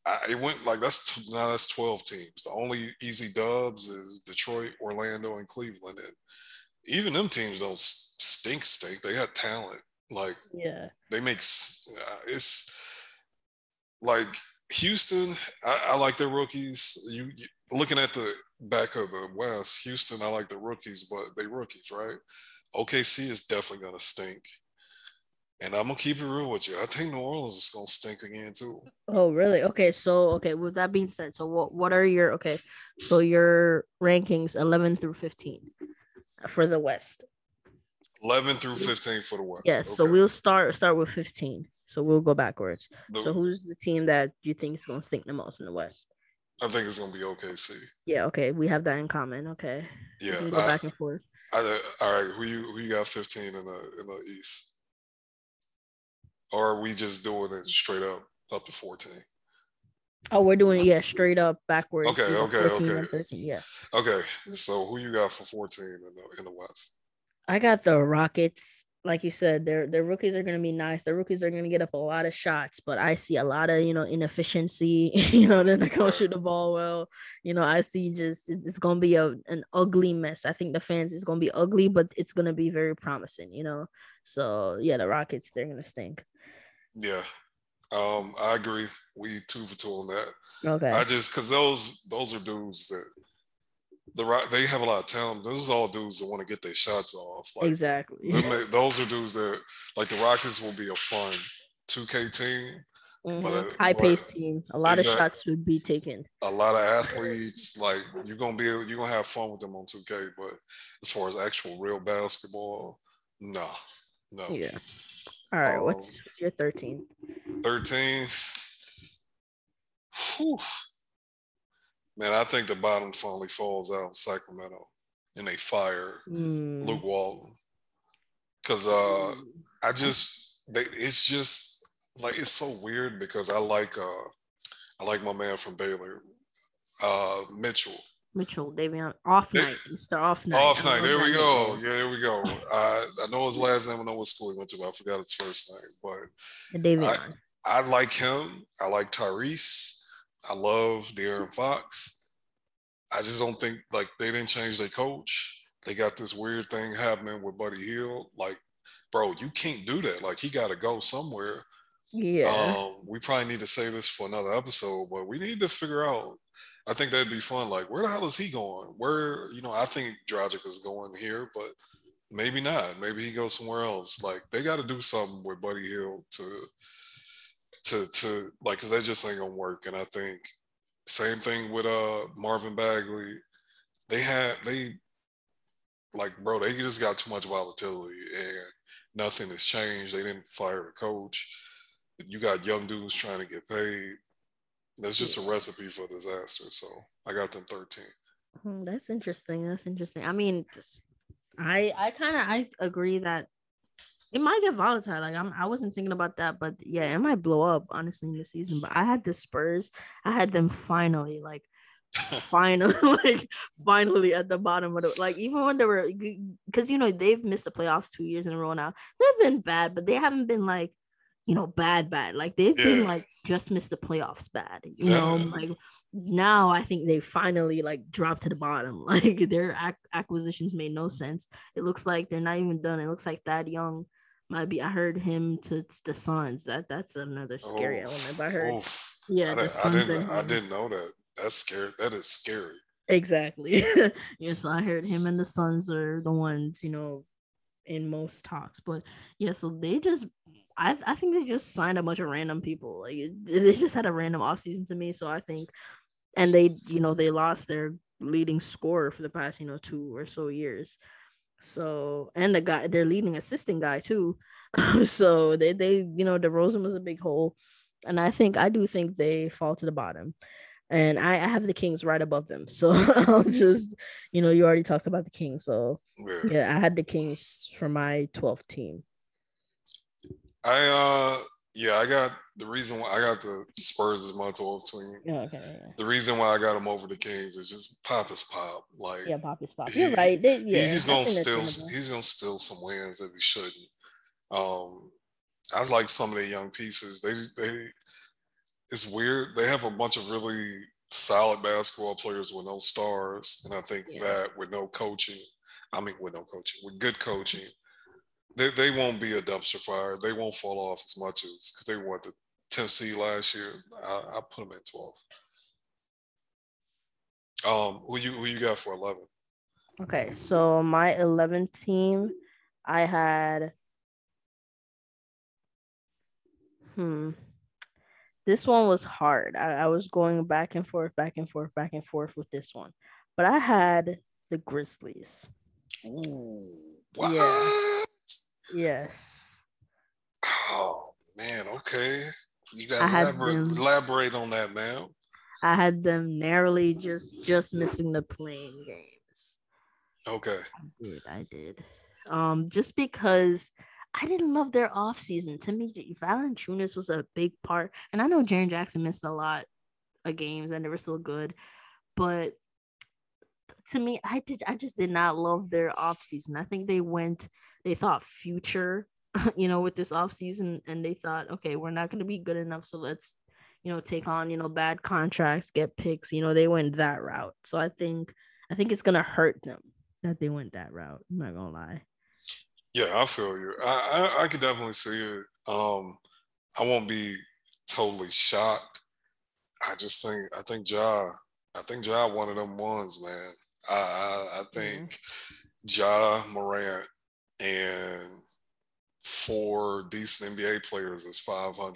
I, it went like that's now that's 12 teams. The only easy dubs is Detroit, Orlando, and Cleveland. And even them teams don't stink stink. They got talent. Like yeah, they make uh, it's like Houston. I, I like their rookies. You, you, looking at the back of the West, Houston. I like the rookies, but they rookies, right? OKC is definitely gonna stink. And I'm gonna keep it real with you. I think New Orleans is gonna stink again too. Oh, really? Okay, so okay. With that being said, so what what are your okay? So your rankings, eleven through fifteen, for the West. Eleven through fifteen for the West. Yes. Okay. So we'll start start with fifteen. So we'll go backwards. The, so who's the team that you think is gonna stink the most in the West? I think it's gonna be OKC. Yeah. Okay. We have that in common. Okay. Yeah. go I, back and forth. I, all right. Who you who you got fifteen in the in the East? Or are we just doing it straight up up to 14? Oh, we're doing it, yeah, straight up backwards. Okay, okay, okay. 13, yeah. Okay. So who you got for 14 in the in the West? I got the Rockets. Like you said, their their rookies are gonna be nice. Their rookies are gonna get up a lot of shots, but I see a lot of you know inefficiency. (laughs) you know, they're not gonna shoot the ball well. You know, I see just it's, it's gonna be a an ugly mess. I think the fans is gonna be ugly, but it's gonna be very promising. You know, so yeah, the Rockets they're gonna stink. Yeah, um, I agree. We two for two on that. Okay. I just because those those are dudes that the Rock they have a lot of talent. This is all dudes that want to get their shots off. Like, exactly. (laughs) they- those are dudes that like the Rockets will be a fun 2K team. Mhm. uh, High paced team. A lot of shots would be taken. A lot of athletes, like you're gonna be you're gonna have fun with them on 2K, but as far as actual real basketball, nah, no. Yeah. All right. Um, what's, what's your 13th? 13th. Whew. Man, I think the bottom finally falls out in Sacramento and they fire Hmm. Luke Walton. Cause uh I just they it's just like it's so weird because I like uh I like my man from Baylor, uh Mitchell. Mitchell, Davion, off night, Mr. Off night. Off night. There we name. go. Yeah, there we go. I I know his last name. I know what school he went to, but I forgot his first name. But The Davion. I like him. I like Tyrese. I love De'Aaron Fox. I just don't think like they didn't change their coach. They got this weird thing happening with Buddy Hield. Like, bro, you can't do that. Like, he got to go somewhere. yeah. Um, we probably need to say this for another episode, but we need to figure out. I think that'd be fun. Like, where the hell is he going? Where, you know, I think Dragic is going here, but maybe not. Maybe he goes somewhere else. Like, they got to do something with Buddy Hield to, to, to like, because that just ain't gonna work. And I think same thing with uh Marvin Bagley. They had they like, bro, they just got too much volatility and nothing has changed. They didn't fire the coach you got young dudes trying to get paid. That's just a recipe for disaster. So I got them 13. Hmm, That's interesting. That's interesting. I mean, I I kind of I agree that it might get volatile. Like I'm I wasn't thinking about that, but yeah, it might blow up honestly in the season. But I had the Spurs. I had them finally like (laughs) finally (laughs) like finally at the bottom of the like even when they were because you know they've missed the playoffs two years in a row now. They've been bad, but they haven't been like you know bad bad. Like they've been like just missed the playoffs bad. You know like now I think they finally like dropped to the bottom. (laughs) Like their ac- acquisitions made no sense. It looks like they're not even done. It looks like Thad Young might be. I heard him to the Suns. That that's another scary Oh, element. But I heard yeah, I, the di- I didn't I didn't know that. That's scary. That is scary. Exactly. (laughs) yeah, so I heard him and the Suns are the ones, you know, in most talks. But yeah, so they just I I think they just signed a bunch of random people. Like it- they just had a random offseason to me. So I think and they, you know, they lost their leading scorer for the past, you know, two or so years. So and the guy their leading assistant guy too. (laughs) so they they, you know, DeRozan was a big hole. And I think I do think they fall to the bottom and I, I have the Kings right above them. (laughs) So I'll just, you know, you already talked about the Kings. So Yeah. yeah, I had the Kings for my 12th team. I uh yeah, I got the reason why I got the Spurs as my 12 team. Yeah, okay. Yeah, The reason why I got them over the Kings is just pop is pop. Like yeah pop is pop. He- You're right. They, yeah, he's gonna steal he's gonna steal some wins that he shouldn't. Um I like some of their young pieces. They they it's weird. They have a bunch of really solid basketball players with no stars. And I think Yeah. that with no coaching, I mean with no coaching, with good coaching, they, they won't be a dumpster fire. They won't fall off as much as because they were at the 10th seed last year. I, I put them at 12. Um, who you who you got for 11? Okay, so my eleven team, I had. Hmm. This one was hard. I, I was going back and forth, back and forth, back and forth with this one. But I had the Grizzlies. Ooh, what? Yeah. Yes. Oh man, okay. You gotta elaborate, them- elaborate on that, man. I had them narrowly just just missing the playing games. Okay. I did, I did. Um, just because I didn't love their off season. To me, Valanciunas was a big part, and I know Jaren Jackson missed a lot of games and they were still good, but to me, I did I just did not love their off season. I think they went, they thought future, (laughs) you know, with this off season, and they thought, okay, we're not gonna be good enough, so let's, you know, take on, you know, bad contracts, get picks. You know, they went that route. So I think I think it's gonna hurt them that they went that route. I'm not gonna lie. Yeah, I feel you. I, I I could definitely see it. Um, I won't be totally shocked. I just think I think Ja, I think Ja one of them ones, man. I I, I think mm-hmm. Ja Morant and four decent NBA players is 500,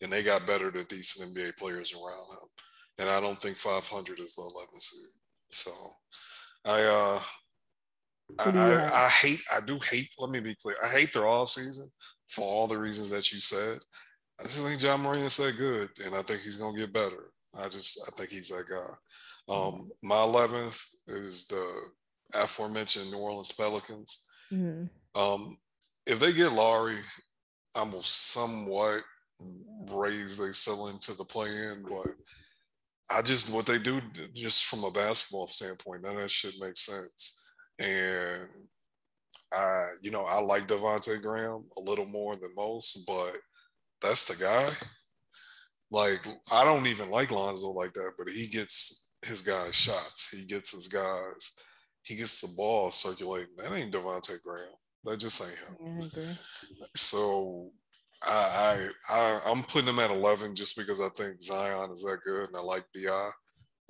and they got better than decent NBA players around him. And I don't think 500 is the 11th seed. So I uh I, I, I, hate I do hate let me be clear. I hate their off season for all the reasons that you said. I just think Ja Morant's said good, and I think he's gonna get better. I just I think he's that guy. Um, my 11th is the aforementioned New Orleans Pelicans. Mm-hmm. Um, if they get Lowry, I will somewhat raise their ceiling to the play in, but I just what they do just from a basketball standpoint, none of that shit makes sense. And I, you know, I like Devonte Graham a little more than most, but that's the guy. Like I don't even like Lonzo like that, but he gets his guys shots. He gets his guys. He gets the ball circulating. That ain't Devonte Graham. That just ain't him. So I, I I am putting him at 11 just because I think Zion is that good and I like Bi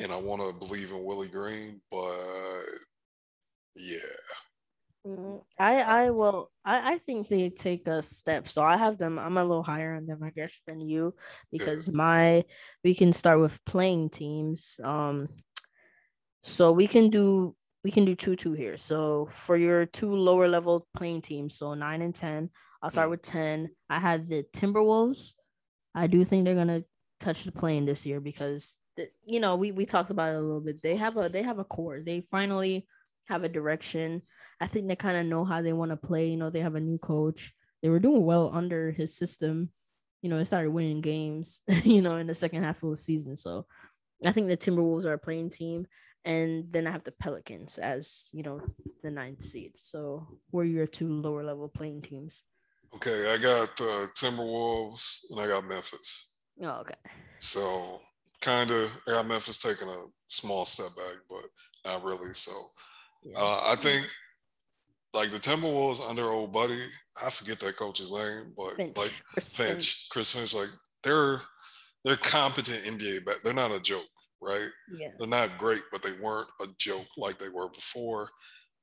and I want to believe in Willie Green, but yeah. Mm-hmm. I I will I I think they take a step. So I have them. I'm a little higher on them, I guess, than you because my we can start with playing teams. Um, so we can do we can do two two here. So for your two lower level playing teams, so nine and ten, I'll start with ten. I had the Timberwolves. I do think they're gonna touch the plane this year because you know we we talked about it a little bit. They have a they have a core. They finally have a direction. I think they kind of know how they want to play. You know, they have a new coach. They were doing well under his system. You know, they started winning games. (laughs) You know, in the second half of the season. So I think the Timberwolves are a playing team and then I have the Pelicans as you know the ninth seed. So where are your two lower level playing teams? Okay, I got the Timberwolves and I got Memphis. Oh, okay. So kind of, I got Memphis taking a small step back, but not really. So uh, I think like the Timberwolves under old buddy, I forget that coach's name, but Finch. like (laughs) Chris Finch, Finch, Chris Finch, like they're they're competent NBA, but they're not a joke right? Yeah. They're not great, but they weren't a joke like they were before.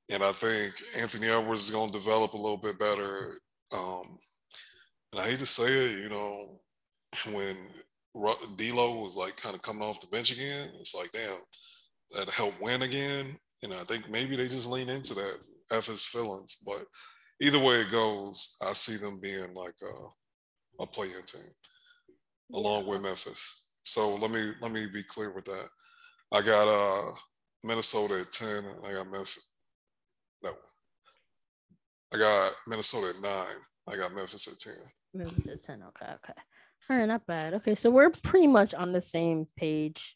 And I think Anthony Edwards is going to develop a little bit better. Um, and I hate to say it, you know, (clears throat) when D'Lo was like kind of coming off the bench again, it's like, damn, that helped win again. And I think maybe they just lean into that F his feelings. But either way it goes, I see them being like a, a playing team along with Memphis. So let me let me be clear with that. I got uh Minnesota at 10 and I got Memphis. No. I got Minnesota at nine. I got Memphis at 10. Memphis at 10. Okay, okay. All right, not bad. Okay, so we're pretty much on the same page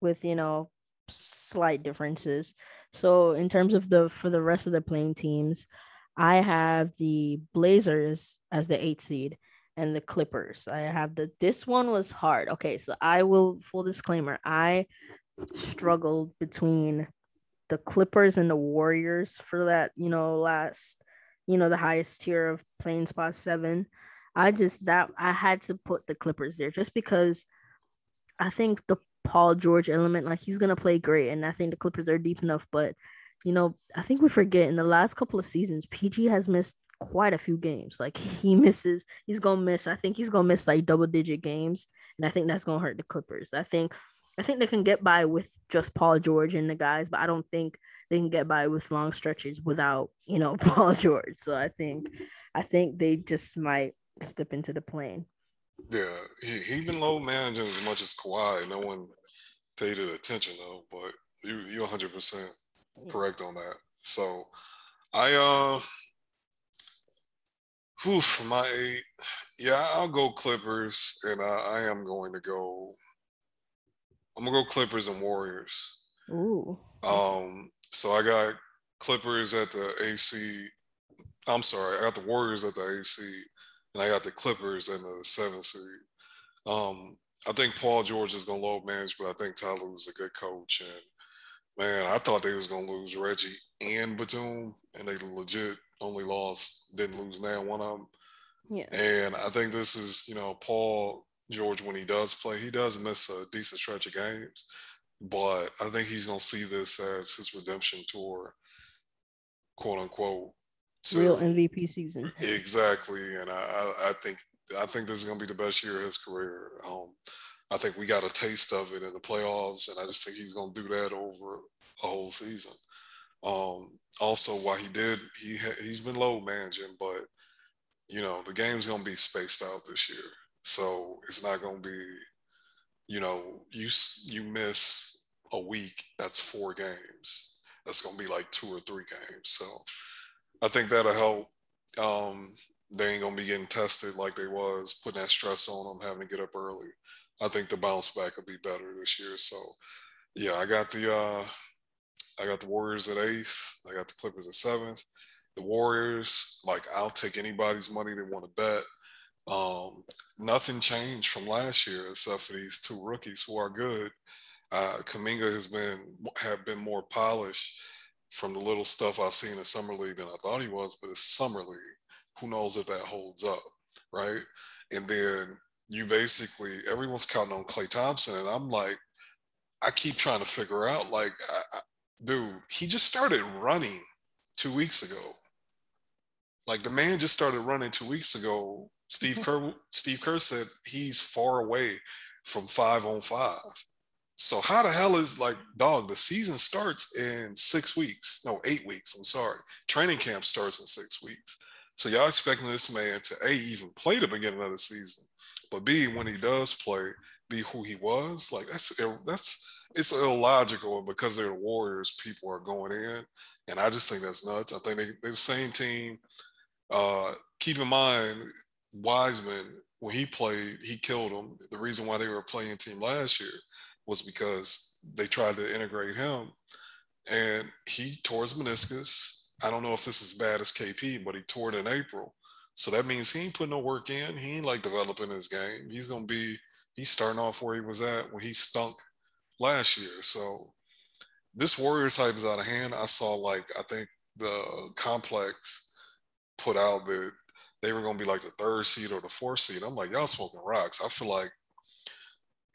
with you know slight differences. So in terms of the for the rest of the playing teams, I have the Blazers as the eight seed and the Clippers. I have the this one was hard. Okay, so I will full disclaimer, I struggled between the Clippers and the Warriors for that, you know, last, you know, the highest tier of playing spot 7. I just that I had to put the Clippers there just because I think the Paul George element like he's to play great and I think the Clippers are deep enough but you know, I think we forget in the last couple of seasons PG has missed quite a few games. Like (laughs) he misses, he's gonna miss. I think he's gonna miss like double digit games, and I think that's gonna hurt the Clippers. I think, I think they can get by with just Paul George and the guys, but I don't think they can get by with long stretches without you know (laughs) Paul George. So I think, I think they just might step into the plane. Yeah, he he been low managing as much as Kawhi. No one paid it attention though, but you you 100 percent correct on that. So I uh Whew, for my eight, yeah, I'll go Clippers, and I, I am going to go. I'm gonna go Clippers and Warriors. Ooh. Um. So I got Clippers at the AC. I'm sorry, I got the Warriors at the AC, and I got the Clippers in the seven seed. Um. I think Paul George is gonna load manage, but I think Ty Lue is a good coach. And man, I thought they was gonna lose Reggie and Batum, and they legit only lost, didn't lose now one of them. Yeah. And I think this is, you know, Paul George when he does play, he does miss a decent stretch of games, but I think he's gonna see this as his redemption tour, quote unquote. Real MVP season. Exactly, and I, I think I think this is gonna be the best year of his career. Um, I think we got a taste of it in the playoffs, and I just think he's gonna do that over a whole season. Um, also, while he did, he ha- he's been low managing, but you know the game's gonna be spaced out this year, so it's not gonna be, you know, you you miss a week, that's four games. That's gonna be like two or three games. So I think that'll help. Um, they ain't gonna be getting tested like they was, putting that stress on them, having to get up early. I think the bounce back will be better this year. So yeah, I got the uh I got the Warriors at eighth. I got the Clippers at seventh. The Warriors, like I'll take anybody's money they want to bet. Um, nothing changed from last year except for these two rookies who are good. Uh, Kuminga has been have been more polished from the little stuff I've seen in summer league than I thought he was, but it's summer league. Who knows if that holds up, right? And then you basically everyone's counting on Klay Thompson, and I'm like, I keep trying to figure out, like, I, I, dude, he just started running two weeks ago. Like the man just started running two weeks ago. Steve mm-hmm. Kerr, Steve Kerr said he's far away from five on five. So how the hell is like dog? The season starts in six weeks. No, eight weeks. I'm sorry. Training camp starts in six weeks. So y'all expecting this man to a even play the beginning of the season, but b when he does play, be who he was. Like that's that's it's illogical. Because they're the Warriors, people are going in, and I just think that's nuts. I think they, they're the same team. Uh, keep in mind, Wiseman when he played, he killed them. The reason why they were a playing team last year was because they tried to integrate him and he tore his meniscus. I don't know if this is bad as KP, but he tore it in April. So that means he ain't putting no work in. He ain't like developing his game. He's gonna be he's starting off where he was at when he stunk last year. So this Warriors hype is out of hand. I saw like I think the complex put out that they were gonna be like the third seed or the fourth seed. I'm like, y'all smoking rocks. I feel like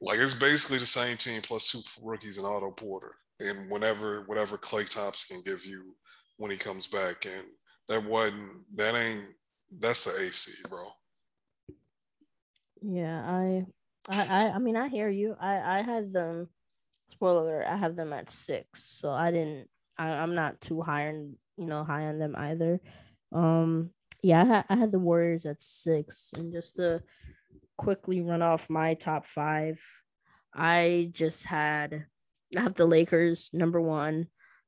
like it's basically the same team plus two rookies and Otto Porter. And whenever whatever Klay Thompson can give you when he comes back. And that wasn't that ain't that's the AC, bro. Yeah, I I I mean I hear you. I I had them spoiler I have them at six. So I didn't I, I'm not too high on you know high on them either. Um yeah, I had, I had the Warriors at six, and just to quickly run off my top five. I just had I have the Lakers number one,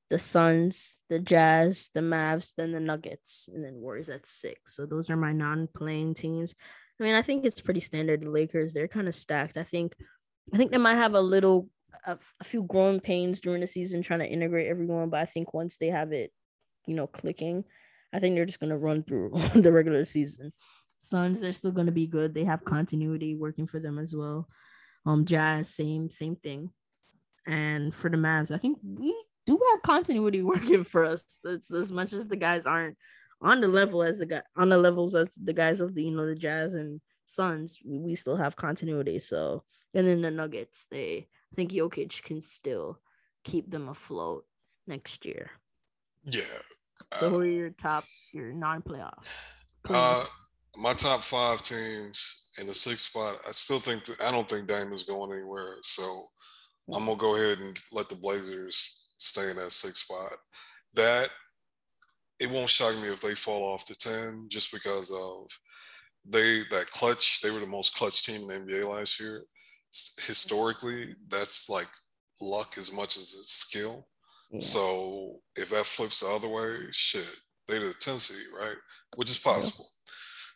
the Suns, the Jazz, the Mavs, then the Nuggets, and then Warriors at six. So those are my non-playing teams. I mean, I think it's pretty standard. The Lakers, they're kind of stacked. I think I think they might have a little a, a few growing pains during the season trying to integrate everyone, but I think once they have it, you know, clicking, I think they're just gonna run through (laughs) the regular season. Suns, they're still gonna be good. They have continuity working for them as well. Um, Jazz, same same thing. And for the Mavs, I think we do have continuity (laughs) working for us. It's as much as the guys aren't on the level as the guy on the levels of the guys of the you know the Jazz and Suns, we still have continuity. So and then the Nuggets, they I think Jokic can still keep them afloat next year. Yeah. So who are your top your non-playoff? Uh, my top five teams in the sixth spot, I still think that, I don't think Dame is going anywhere. So hmm. I'm gonna go ahead and let the Blazers stay in that sixth spot. That it won't shock me if they fall off to 10 just because of they that clutch, they were the most clutch team in the NBA last year. Historically, that's like luck as much as it's skill. Yeah. So if that flips the other way, shit, they the 10 seed, right? Which is possible. Yeah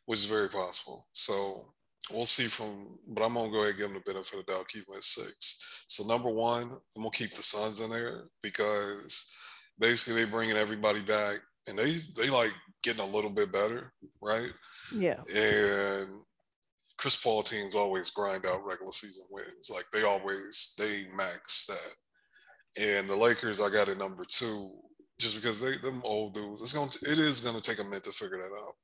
which is very possible. So we'll see from, but I'm gonna go ahead and give them the benefit of the doubt, keep them at six. So number one, I'm gonna keep the Suns in there because basically they're bringing everybody back and they they like getting a little bit better, right? Yeah. And Chris Paul teams always grind out regular season wins. Like they always they max that. And the Lakers, I got at number two, just because they them old dudes. It's gonna it is gonna take a minute to figure that out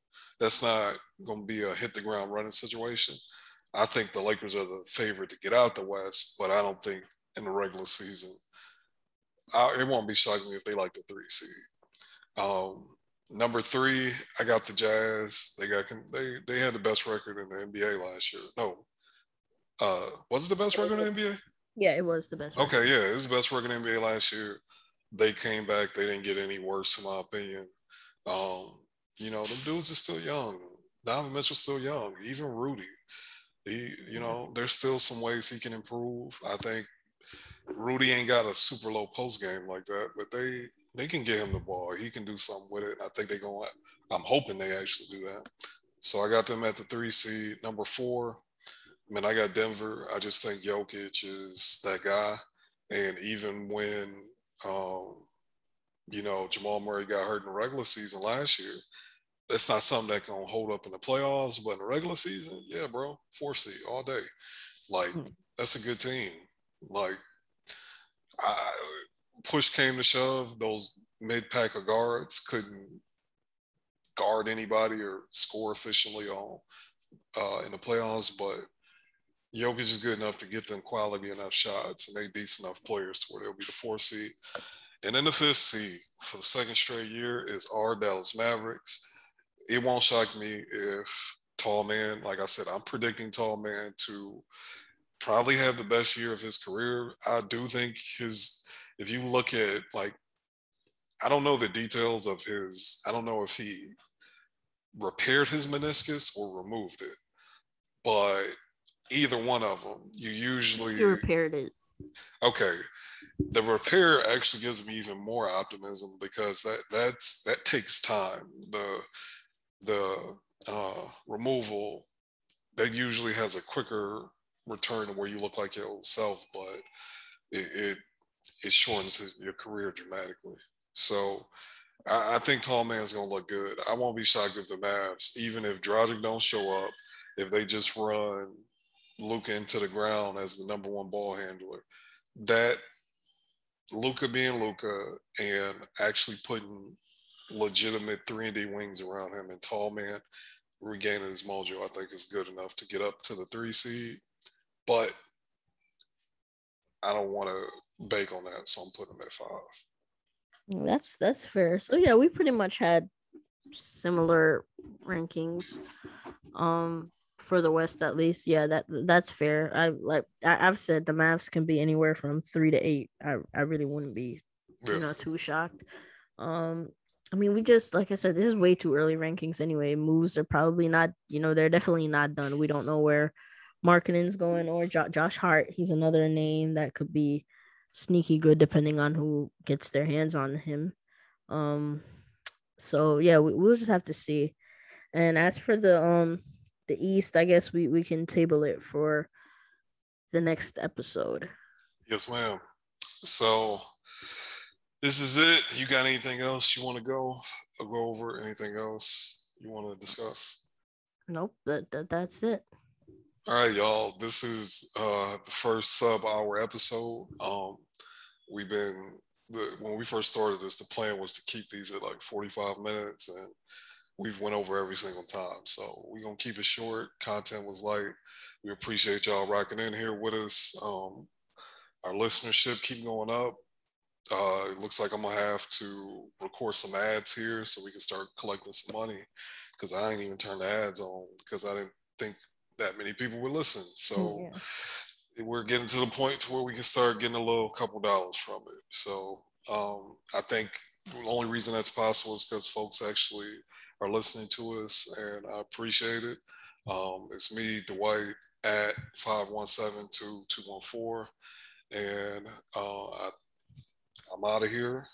that's not going to be a hit the ground running situation. I think the Lakers are the favorite to get out the West, but I don't think in the regular season. I, it won't be shocking if they like the three seed. Um, number three, I got the Jazz. They got they they had the best record in the NBA last year. No, uh, was it the best record in the NBA? Yeah, it was the best. Okay, record. yeah, it was the best record in the NBA last year. They came back. They didn't get any worse, in my opinion. Um, you know, them dudes are still young. Donovan Mitchell's still young. Even Rudy, he, you know, there's still some ways he can improve. I think Rudy ain't got a super low post game like that, but they they can get him the ball. He can do something with it. I think they're going. I'm hoping they actually do that. So I got them at the three seed. Number four, I mean, I got Denver. I just think Jokic is that guy. And even when, um, you know, Jamal Murray got hurt in the regular season last year, that's not something that can hold up in the playoffs. But in the regular season, yeah, bro, four seed all day. Like hmm. that's a good team. Like I, push came to shove, those mid pack of guards couldn't guard anybody or score efficiently on uh, in the playoffs. But Jokic is good enough to get them quality enough shots, and they decent enough players to where they'll be the fourth seed. And then the fifth seed for the second straight year is our Dallas Mavericks. It won't shock me if Tall Man, like I said, I'm predicting Tall Man to probably have the best year of his career. I do think his, if you look at like, I don't know the details of his, I don't know if he repaired his meniscus or removed it, but either one of them, you usually he repaired it. Okay, the repair actually gives me even more optimism because that that's that takes time. The the uh, removal that usually has a quicker return to where you look like your old self, but it it, it shortens your career dramatically. So I, I think Tall Man's gonna look good. I won't be shocked if the Mavs, even if Dragic don't show up, if they just run Luka into the ground as the number one ball handler, that Luka being Luka and actually putting legitimate three and D wings around him and tall man regaining his mojo, I think is good enough to get up to the three seed. But I don't want to bake on that, so I'm putting him at five. That's that's fair. So yeah, we pretty much had similar rankings. Um for the West at least. Yeah, that that's fair. I like I, have said the Mavs can be anywhere from three to eight. I, I really wouldn't be you know too shocked. Um I mean, we just like I said, this is way too early rankings anyway. Moves are probably not, you know, they're definitely not done. We don't know where Markkanen's going or jo- Josh Hart. He's another name that could be sneaky good depending on who gets their hands on him. Um, so yeah, we, we'll just have to see. And as for the um the East, I guess we we can table it for the next episode. Yes, ma'am. So this is it. You got anything else you want to go go over? Anything else you want to discuss? Nope. That, that that's it. All right, y'all. This is uh the first sub hour episode. Um, we've been the when we first started this, the plan was to keep these at like 45 minutes and we've went over every single time. So we're gonna keep it short. Content was light. We appreciate y'all rocking in here with us. Um, our listenership keep going up. Uh, it looks like I'm gonna have to record some ads here so we can start collecting some money because I ain't even turned the ads on because I didn't think that many people would listen. So yeah. we're getting to the point to where we can start getting a little couple dollars from it. So um, I think the only reason that's possible is because folks actually are listening to us, and I appreciate it. Um, it's me, Dwight, at 517-2214. And uh, I, I'm out of here.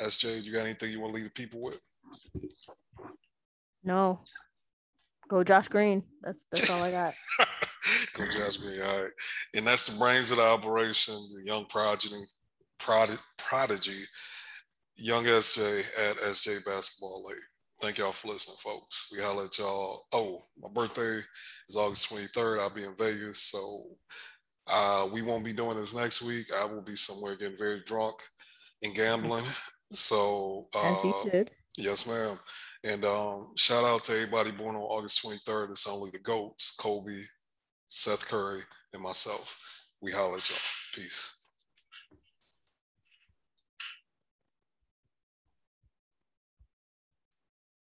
SJ, you got anything you want to leave the people with? No. Go Josh Green. That's that's all I got. (laughs) Go Josh Green. All right. And that's the brains of the operation, the young progeny, prodigy, young SJ at SJ Basketball League. Thank y'all for listening, folks. We holla at y'all. Oh, my birthday is August 23rd. I'll be in Vegas. So uh, we won't be doing this next week. I will be somewhere getting very drunk and gambling. (laughs) So uh, as you should. Yes, ma'am. And um, shout out to everybody born on August 23rd. It's only the GOATs, Kobe, Seth Curry, and myself. We holler at y'all. Peace.